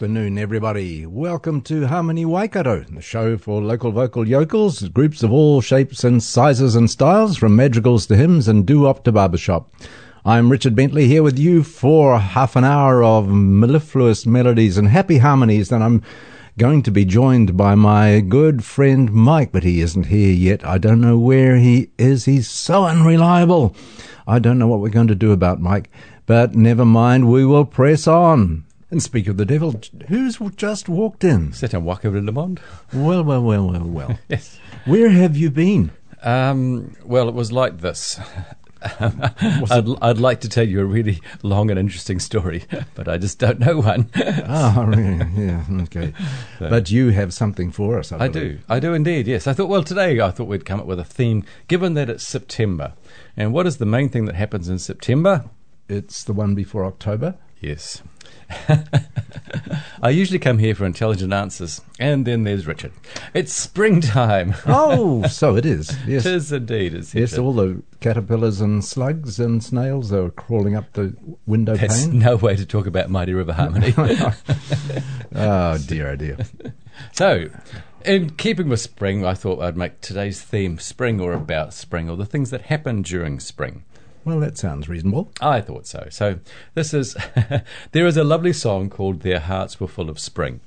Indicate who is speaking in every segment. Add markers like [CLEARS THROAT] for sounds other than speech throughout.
Speaker 1: Afternoon, everybody. Welcome to Harmony Waikato, the show for local vocal yokels, groups of all shapes and sizes and styles, from madrigals to hymns and doo-wop to barbershop. I'm Richard Bentley here with you for half an hour of mellifluous melodies and happy harmonies. And I'm going to be joined by my good friend Mike, but he isn't here yet. I don't know where he is. He's so unreliable. I don't know what we're going to do about Mike, but never mind. We will press on. And speak of the devil, who's just walked in?
Speaker 2: C'est un Waka Le Monde.
Speaker 1: Well, well, well, well, well. [LAUGHS]
Speaker 2: Yes.
Speaker 1: Where have you been?
Speaker 2: Um, well, it was like this. [LAUGHS] I'd, I'd like to tell you a really long and interesting story, [LAUGHS] but I just don't know one.
Speaker 1: Oh, really? Yeah, okay. But you have something for us, I,
Speaker 2: I do. I do indeed, yes. I thought, well, today I thought we'd come up with a theme, given that it's September. And what is the main thing that happens in September?
Speaker 1: It's the one before October.
Speaker 2: Yes. [LAUGHS] I usually come here for intelligent answers, and then there's Richard. It's springtime. [LAUGHS]
Speaker 1: Oh, [LAUGHS] so it is. Yes.
Speaker 2: it is indeed. It's
Speaker 1: Yes, all the caterpillars and slugs and snails are crawling up the window
Speaker 2: That's
Speaker 1: pane.
Speaker 2: no way to talk about Mighty River Harmony.
Speaker 1: Oh dear, oh dear.
Speaker 2: So, in keeping with spring, I thought I'd make today's theme spring or about spring or the things that happen during spring.
Speaker 1: Well, that sounds reasonable.
Speaker 2: I thought so. So, this is [LAUGHS] there is a lovely song called Their Hearts Were Full of Spring.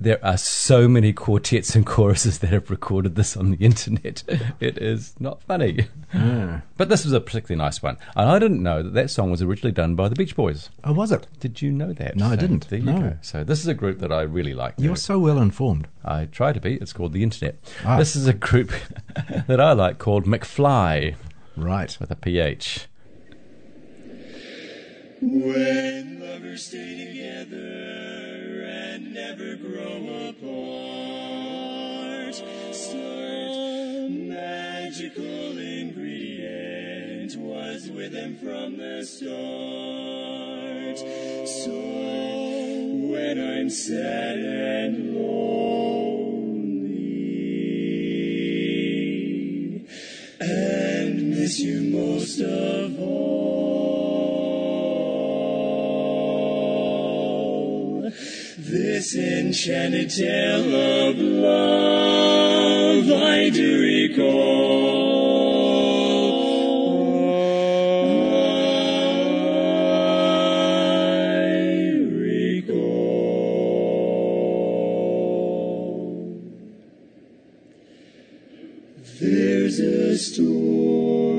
Speaker 2: There are so many quartets and choruses that have recorded this on the internet. [LAUGHS] It is not funny. But this was a particularly nice one. And I didn't know that that song was originally done by the Beach Boys.
Speaker 1: Oh, was it?
Speaker 2: Did you know that?
Speaker 1: No, I didn't.
Speaker 2: There you
Speaker 1: No.
Speaker 2: go. So this is a group that I really like.
Speaker 1: You're so well informed.
Speaker 2: I try to be. It's called the Internet.
Speaker 1: Ah.
Speaker 2: This is a group [LAUGHS] that I like called McFly
Speaker 1: Right.
Speaker 2: with a PH.
Speaker 3: When lovers stay together and never grow apart, start magical ingredient was with them from the start. So when I'm sad most of all. This enchanted tale of love I do recall. There's a storm.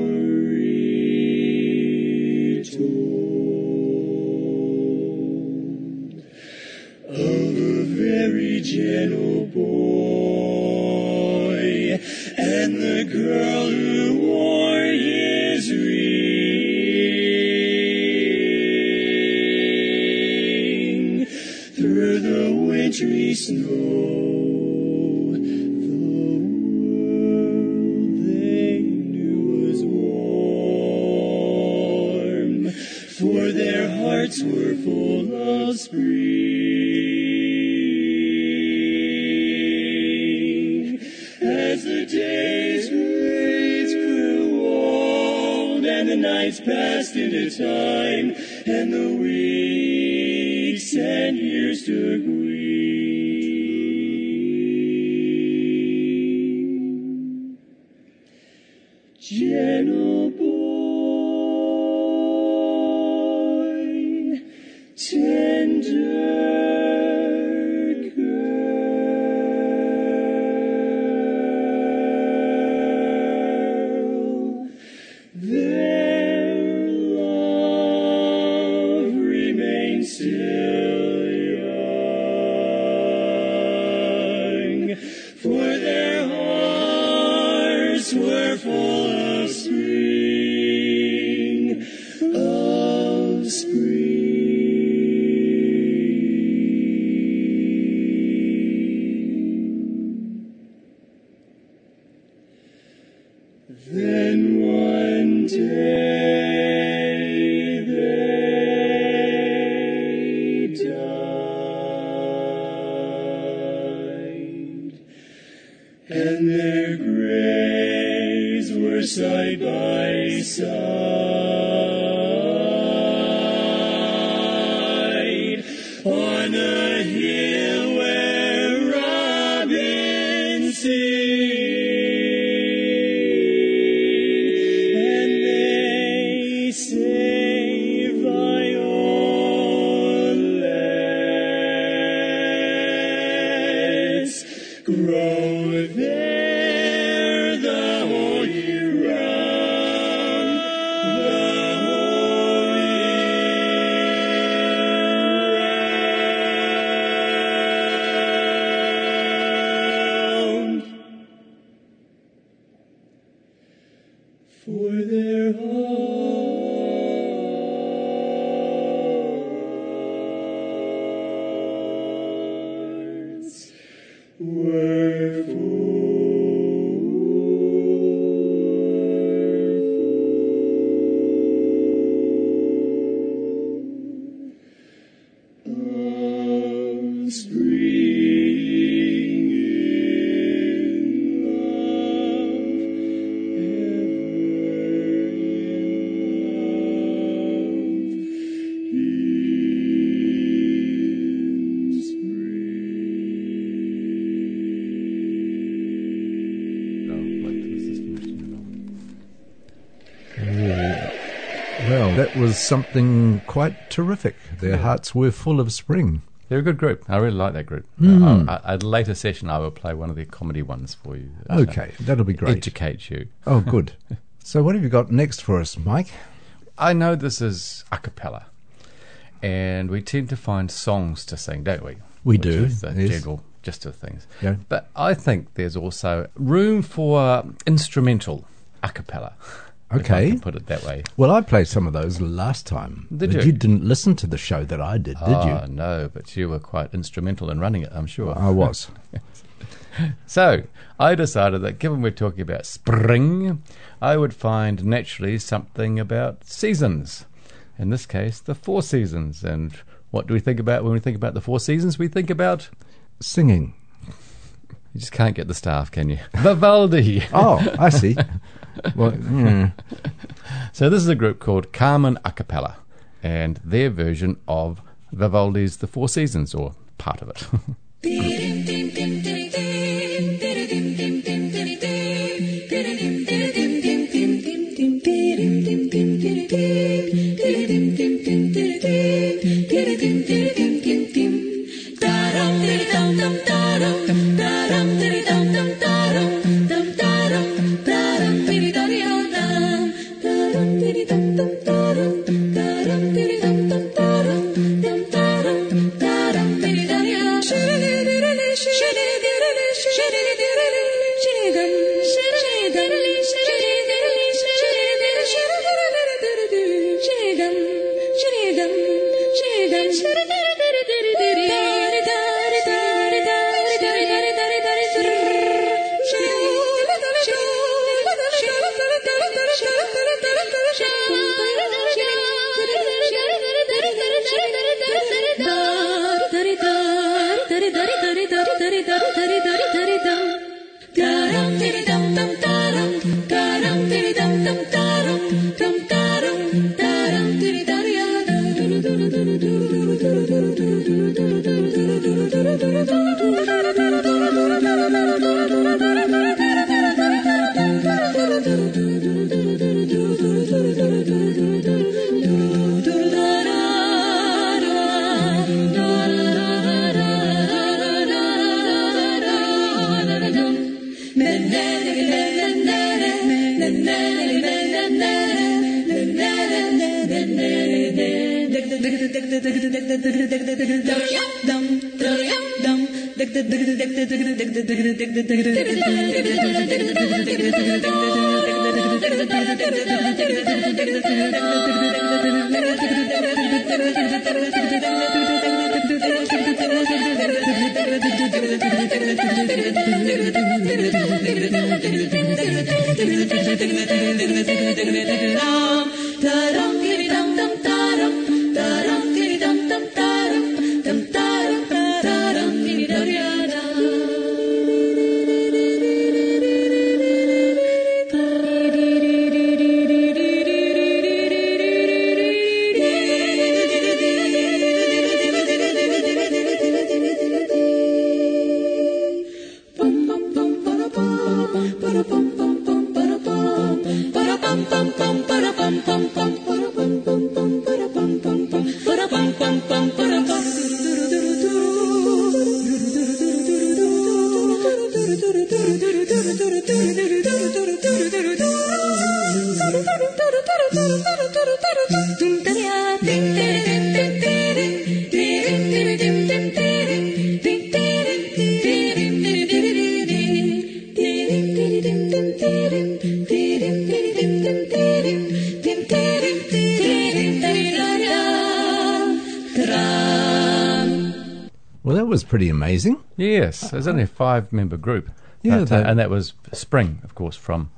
Speaker 3: Nights passed into time, and the weeks and years took wing. For their hearts
Speaker 1: was something quite terrific. Their hearts were full of spring.
Speaker 2: They're a good group. I really like that group. Uh, I- at a later session, I will play one of their comedy ones for you. uh,
Speaker 1: Okay, that'll be great.
Speaker 2: Educate you.
Speaker 1: Oh, [LAUGHS] good. so, what have you got next for us, Mike?
Speaker 2: I know this is a cappella, and we tend to find songs to sing, don't we?
Speaker 1: We
Speaker 2: Which
Speaker 1: do,
Speaker 2: is the
Speaker 1: yes.
Speaker 2: general gist of things.
Speaker 1: Yeah.
Speaker 2: But I think there's also room for instrumental a cappella.
Speaker 1: Okay.
Speaker 2: can put it that way.
Speaker 1: Well, I played some of those last time.
Speaker 2: Did
Speaker 1: but
Speaker 2: you?
Speaker 1: didn't listen to the show that I did, did
Speaker 2: oh,
Speaker 1: you?
Speaker 2: Ah, no, but you were quite instrumental in running it, I'm sure.
Speaker 1: I was. [LAUGHS]
Speaker 2: So I decided that given we're talking about spring, I would find naturally something about seasons. In this case, the four seasons. And what do we think about when we think about the four seasons? We think about
Speaker 1: Singing.
Speaker 2: you just can't get the staff, can you? [LAUGHS] Vivaldi.
Speaker 1: Oh, I see. [LAUGHS] well, [LAUGHS] mm,
Speaker 2: So this is a group called Carmen A Cappella, and their version of Vivaldi's The Four Seasons, or
Speaker 4: part of it. [LAUGHS]
Speaker 1: Well, that pretty amazing.
Speaker 4: Yes, there's only a five member group.
Speaker 1: Yeah,
Speaker 4: But, uh, and that was Spring, of course, from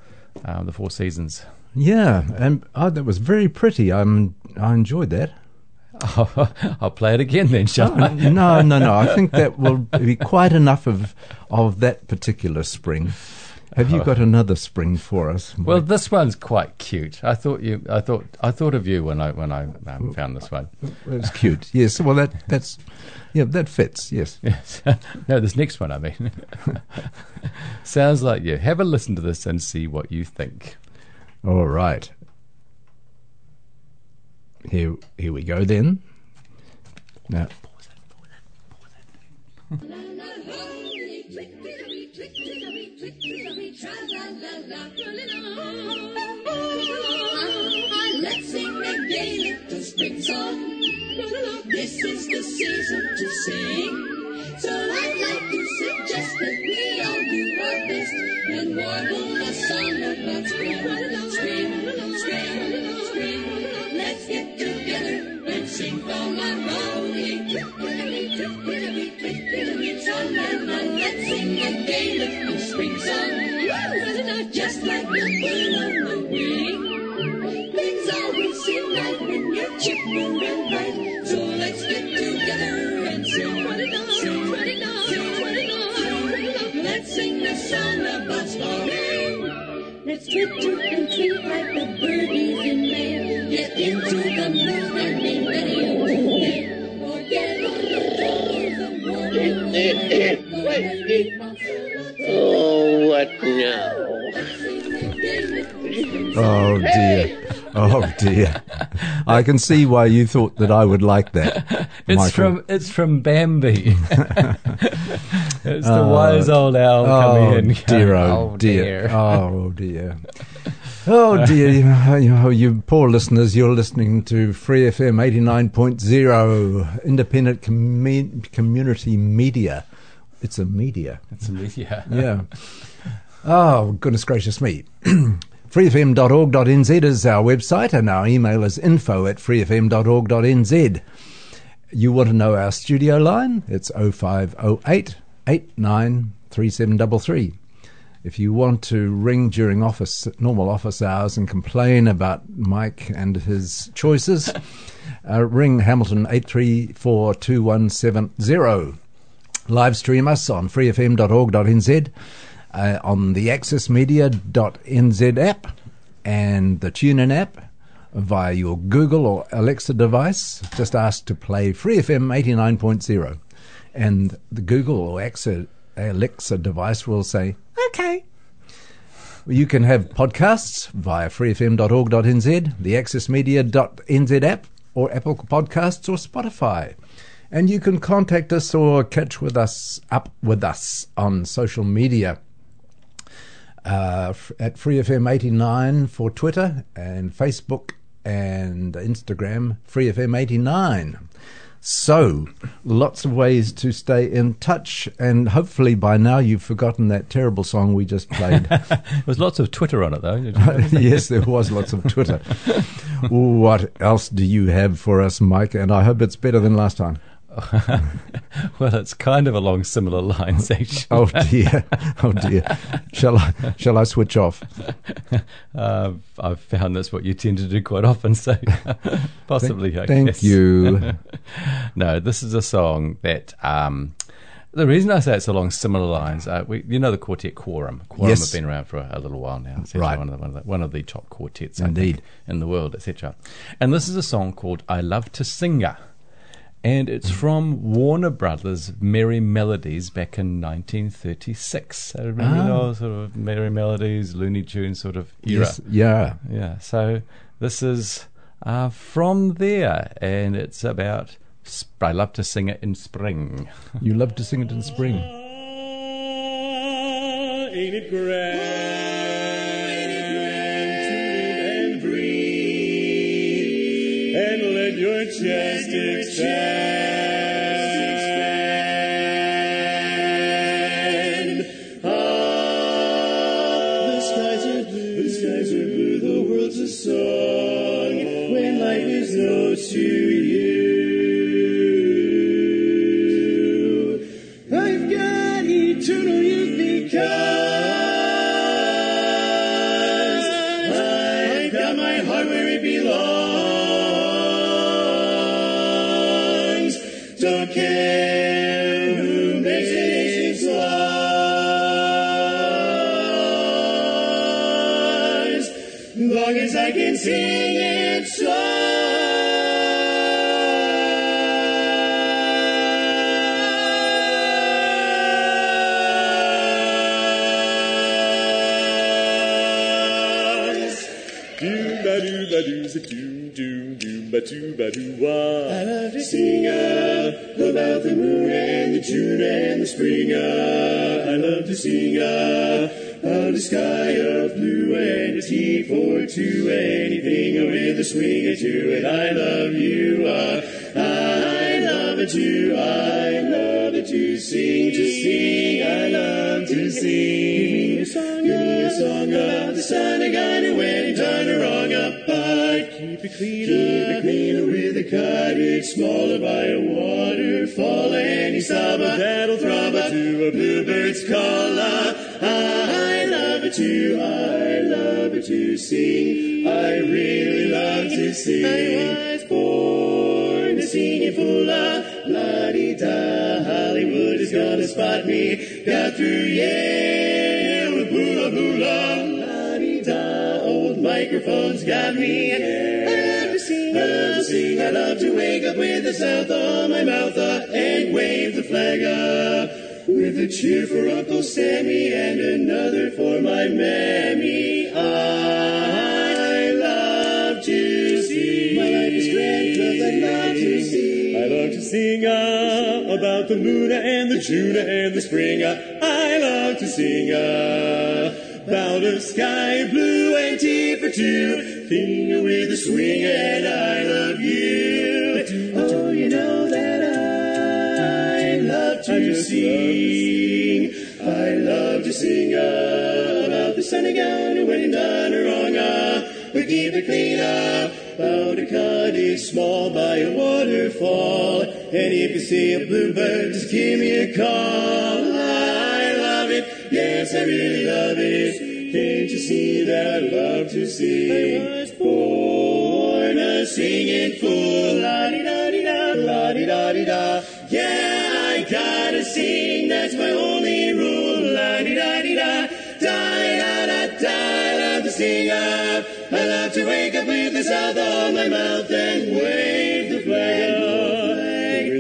Speaker 4: um, the Four Seasons.
Speaker 1: Yeah, and oh, that was very pretty. Um, I enjoyed that. [LAUGHS]
Speaker 4: I'll play it again then, shall I?
Speaker 1: no, no, no. I think [LAUGHS] that will be quite enough of of that particular spring. Have you got another spring for us?
Speaker 4: Well, this one's quite cute. I thought you. I thought. I thought of you when I when I um, found this one.
Speaker 1: it's cute. Yes. Well, that that's yeah, that fits. Yes. [LAUGHS]
Speaker 4: Yes. no, this next one. I mean, [LAUGHS] sounds like you. Have a listen to this and see what you think.
Speaker 1: All right. Here, here we go then. Now,
Speaker 5: gay little spring song. This is the season to sing. So I'd like to suggest that we all do our best and warble a song about spring. Spring, spring, spring. Let's get together and sing from our rolling. Tra-la-la, Let's sing a little spring song. Just like on the wing. Spring. Let's twitter and tweet like the birdies in May. Get into the mood and be ready to play. Forget all the of
Speaker 3: Oh, what now?
Speaker 1: Oh dear. Oh dear. I can see why you thought that I would like that.
Speaker 2: It's
Speaker 1: Michael.
Speaker 2: from it's from Bambi. [LAUGHS] it's the uh, wise old owl
Speaker 1: Oh
Speaker 2: coming in.
Speaker 1: dear,
Speaker 2: going,
Speaker 1: oh, dear. Oh, oh dear. Oh dear, you know, you know, you poor listeners, you're listening to Free FM 89.0, independent commu- community media. It's a media.
Speaker 2: It's a media.
Speaker 1: Yeah. Oh, goodness gracious me. [CLEARS THROAT] freefm.org.nz is our website and our email is info at freefm.org.nz. You want to know our studio line? It's 0508 893733. If you want to ring during office normal office hours and complain about Mike and his choices, [LAUGHS] uh, ring Hamilton 8342170 live stream us on freefm.org.nz, uh, on the accessmedia.nz app, and the TuneIn app via your Google or Alexa device. Just ask to play Free FM 89.0, and the Google or Alexa, device will say, okay. You can have podcasts via freefm.org.nz, the accessmedia.nz app, or Apple Podcasts or Spotify. And you can contact us or catch with us up with us on social media. Uh, at FreeFM89 for Twitter and Facebook and Instagram, FreeFM89. So, lots of ways to stay in touch, and hopefully by now you've forgotten that terrible song we just played. [LAUGHS]
Speaker 2: There was lots of Twitter on it though. [LAUGHS]
Speaker 1: Yes, there was lots of Twitter. [LAUGHS] what else do you have for us, Mike? And I hope it's better than last time. [LAUGHS]
Speaker 2: well, it's kind of along similar lines actually.
Speaker 1: Oh dear, oh dear. Shall I? Shall I switch off? [LAUGHS]
Speaker 2: Uh, I've found that's what you tend to do quite often, so [LAUGHS] possibly. I
Speaker 1: Thank
Speaker 2: guess.
Speaker 1: you.
Speaker 2: no, this is a song that. Um, the reason I say it's along similar lines, uh, we, you know the quartet Quorum. Quorum
Speaker 1: Yes.
Speaker 2: have been around for a, a little while now.
Speaker 1: Right.
Speaker 2: one of the, one of the, one of the top quartets, I think,
Speaker 1: Indeed.
Speaker 2: in the world, etc. And this is a song called "I Love to Singa," and it's from Warner Brothers' Merrie Melodies back in 1936. So remember
Speaker 1: Ah.
Speaker 2: those sort of Merrie Melodies, Looney Tunes sort of era.
Speaker 1: Yes, yeah.
Speaker 2: Yeah, so this is uh, from there, and it's about. Sp- I love to sing it in spring. [LAUGHS]
Speaker 1: You love to sing it in spring.
Speaker 3: Ain't it grand? And let your chest expand? Ba doo doo za doom doom doom ba doo ba doo wah. I love to sing uh, about the moon and the June and the spring. Uh, I love to sing uh, of the sky of blue and it's heat for two. Anything with a swing or two, and I love you. Uh, I love it too. I love it to sing, to sing. I love to sing. Me a song the sun got it when done wrong apart. Keep it clean, keep it clean with a. It's smaller by a waterfall. Any summer that'll throb up to a bluebird's call. I love it to, I love it to sing. I really love to sing. I was born to sing in full of di da. Hollywood is gonna spot me. Got through Yale microphones got me. I love to sing, I love to sing. I love to wake up with the south on my mouth uh, and wave the flag up. with a cheer for Uncle Sammy and another for my mammy. I love to sing. My life is grand 'cause I love to sing. I love to sing uh, about the Luna and the Juna and the Spring. Uh, I love to sing uh, a sky blue and tea for two. Finger with a swing and I love you. Oh, you know that I love to sing. I love to sing about the sunny gown when you're done wrong. We keep it clean up. A cottage small by a waterfall. And if you see a bluebird, just give me a call. Yes, I really love it. Can't you see that I love to sing? I was born a singing fool. La di da di da, la di da di da. Yeah, I gotta sing. That's my only rule. La di da di da, da da da da. I love to sing. I love to wake up with the south on my mouth and wave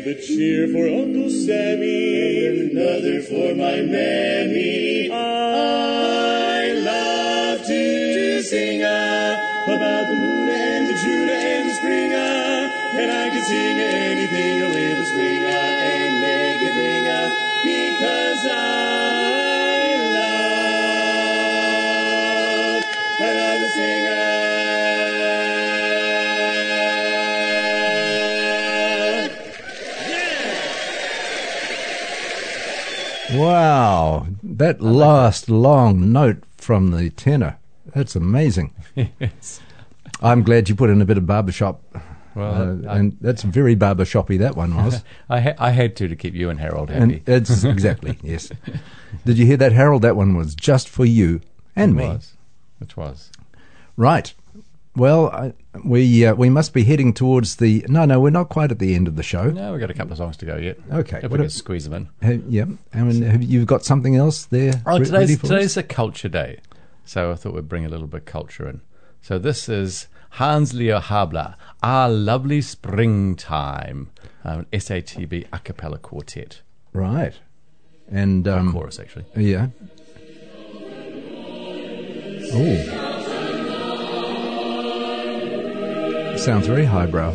Speaker 3: a cheer for Uncle Sammy and another for my mammy. I love to sing about the moon and the June and the spring. And I can sing anything with a swing
Speaker 1: Wow, that last long note from the tenor. That's amazing. [LAUGHS]
Speaker 2: yes.
Speaker 1: I'm glad you put in a bit of barbershop.
Speaker 2: Well,
Speaker 1: uh,
Speaker 2: I-
Speaker 1: and that's very barbershoppy, that one was. [LAUGHS]
Speaker 2: I, ha- I had to to keep you and Harold
Speaker 1: and
Speaker 2: happy.
Speaker 1: it's [LAUGHS] exactly, yes. Did you hear that, Harold? That one was just for you and
Speaker 2: It
Speaker 1: me.
Speaker 2: was. Which was.
Speaker 1: Right. Well, I, we uh, we must be heading towards the. No, no, we're not quite at the end of the show.
Speaker 2: No, we've got a couple of songs to go yet.
Speaker 1: Okay.
Speaker 2: If we can squeeze them in.
Speaker 1: Have, yeah. I mean, have you got something else there?
Speaker 2: Oh,
Speaker 1: re- ready
Speaker 2: today's,
Speaker 1: us?
Speaker 2: a culture day. So I thought we'd bring a little bit of culture in. So this is Hans Leo Hassler, Our Lovely Springtime, um, SATB a cappella quartet.
Speaker 1: right. And um,
Speaker 2: Chorus, actually.
Speaker 1: yeah. Oh. Sounds very highbrow.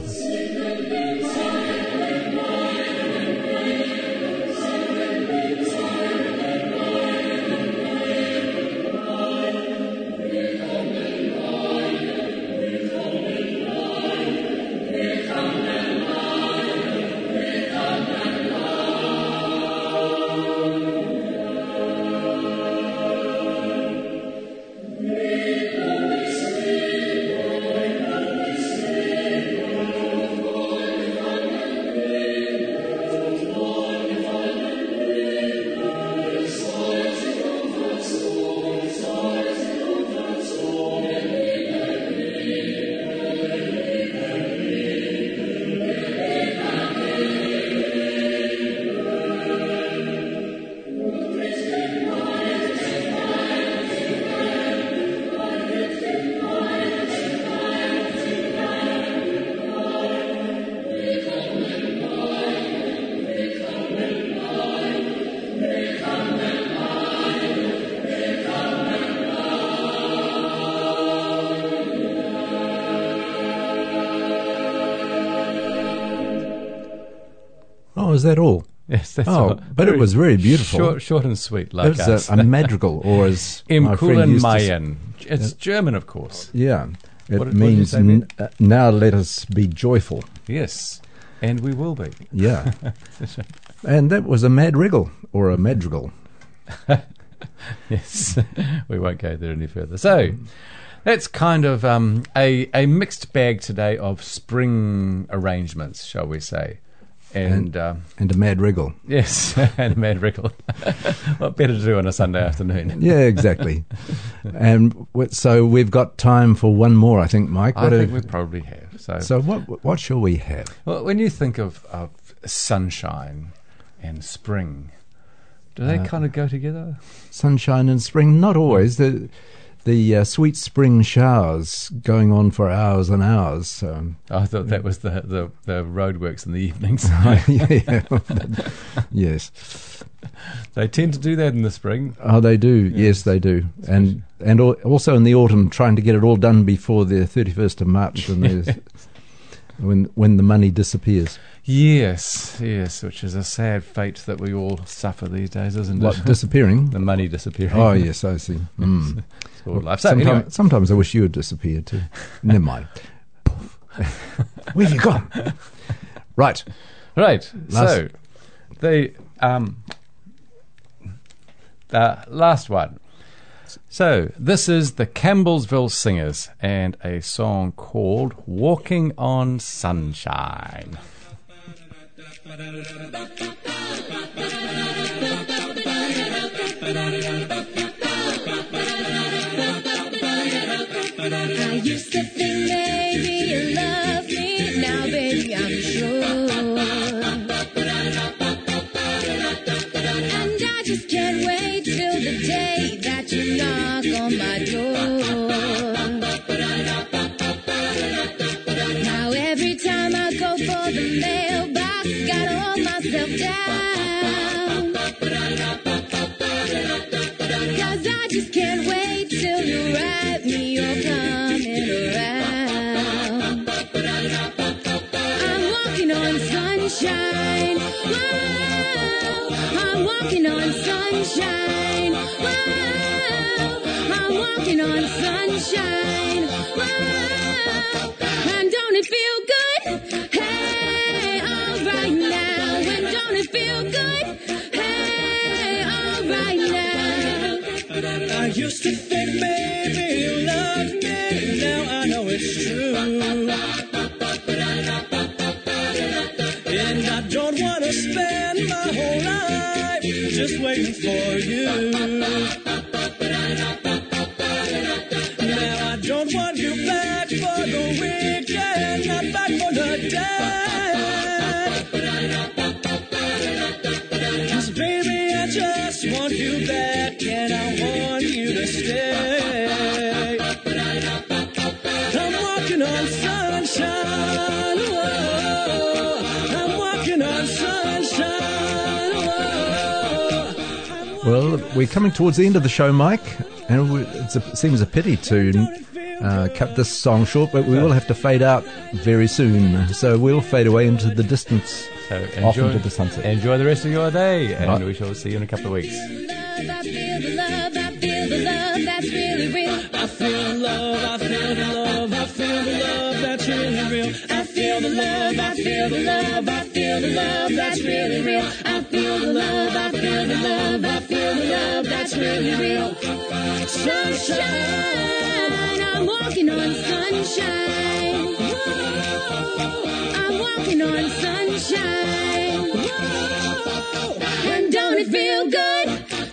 Speaker 1: Oh, is that all?
Speaker 2: Yes, that's
Speaker 1: Oh,
Speaker 2: all.
Speaker 1: but it was very beautiful.
Speaker 2: Short, short and sweet, like
Speaker 1: was
Speaker 2: us.
Speaker 1: a, a madrigal, or as
Speaker 2: Im [LAUGHS]
Speaker 1: my friend used to
Speaker 2: Mayen. It's German, of course.
Speaker 1: Yeah, it
Speaker 2: What what
Speaker 1: means
Speaker 2: say,
Speaker 1: n- uh, now let us be joyful.
Speaker 2: Yes, and we will be.
Speaker 1: Yeah, [LAUGHS] and that was a madrigal or a madrigal. [LAUGHS]
Speaker 2: Yes, we won't go there any further. So that's kind of um, a a mixed bag today of spring arrangements, shall we say? And, um,
Speaker 1: and a madrigal.
Speaker 2: yes, [LAUGHS] and a mad wriggle. [LAUGHS] what better to do on a Sunday afternoon?
Speaker 1: Yeah, exactly. and so we've got time for one more, I think, Mike.
Speaker 2: I think we probably have. So,
Speaker 1: so what what shall we have?
Speaker 2: well, when you think of, of sunshine and spring, do they
Speaker 1: Uh,
Speaker 2: kind of go together?
Speaker 1: Sunshine and spring? Not always. The the uh, sweet spring showers going on for hours and hours. Um,
Speaker 2: I thought that was the, the, the roadworks in the evenings. [LAUGHS]
Speaker 1: yeah, [LAUGHS] yes.
Speaker 2: They tend to do that in the spring.
Speaker 1: Oh, they do. Yes, they do. And and also in the autumn, trying to get it all done before the thirty first of March, and [LAUGHS] there's when when the money disappears.
Speaker 2: Yes, yes, which is a sad fate that we all suffer these days, isn't it?
Speaker 1: What
Speaker 2: it? [LAUGHS]
Speaker 1: disappearing?
Speaker 2: the money disappearing.
Speaker 1: Oh yes, I see. [LAUGHS] Mm.
Speaker 2: It's all life. So
Speaker 1: sometimes,
Speaker 2: anyway,
Speaker 1: sometimes I wish you had disappeared too. Never mind. [LAUGHS] Where have you gone? Right.
Speaker 2: right.
Speaker 1: Last-
Speaker 2: So the um, the last one. So this is the Campbellsville Singers and a song called "Walking on Sunshine." [LAUGHS]
Speaker 6: Cause I just can't wait till you write me around. I'm walking on sunshine. Wow. I'm walking on sunshine. Wow. I'm walking on sunshine. Wow. And don't it feel good?
Speaker 7: Used to think maybe you loved me. Now I know it's true. And I don't want to spend my whole life just waiting for you. Now I don't want you back for the weekend, not back for the day.
Speaker 1: Well, we're coming towards the end of the show, Mike, and it's a, it seems a pity to uh, cut this song short, but we will have to fade out very soon. So we'll fade away into the distance,
Speaker 2: So
Speaker 1: off
Speaker 2: enjoy,
Speaker 1: into the sunset.
Speaker 2: enjoy the rest of your day, and
Speaker 1: Right.
Speaker 2: we shall see you in a couple of weeks.
Speaker 6: Love, I feel the love, I feel the love.
Speaker 7: I feel the love, that's really real. I feel the love, I feel the love, I feel the love that's really real. Sunshine, I'm walking on sunshine. I'm walking on sunshine. And don't it feel good?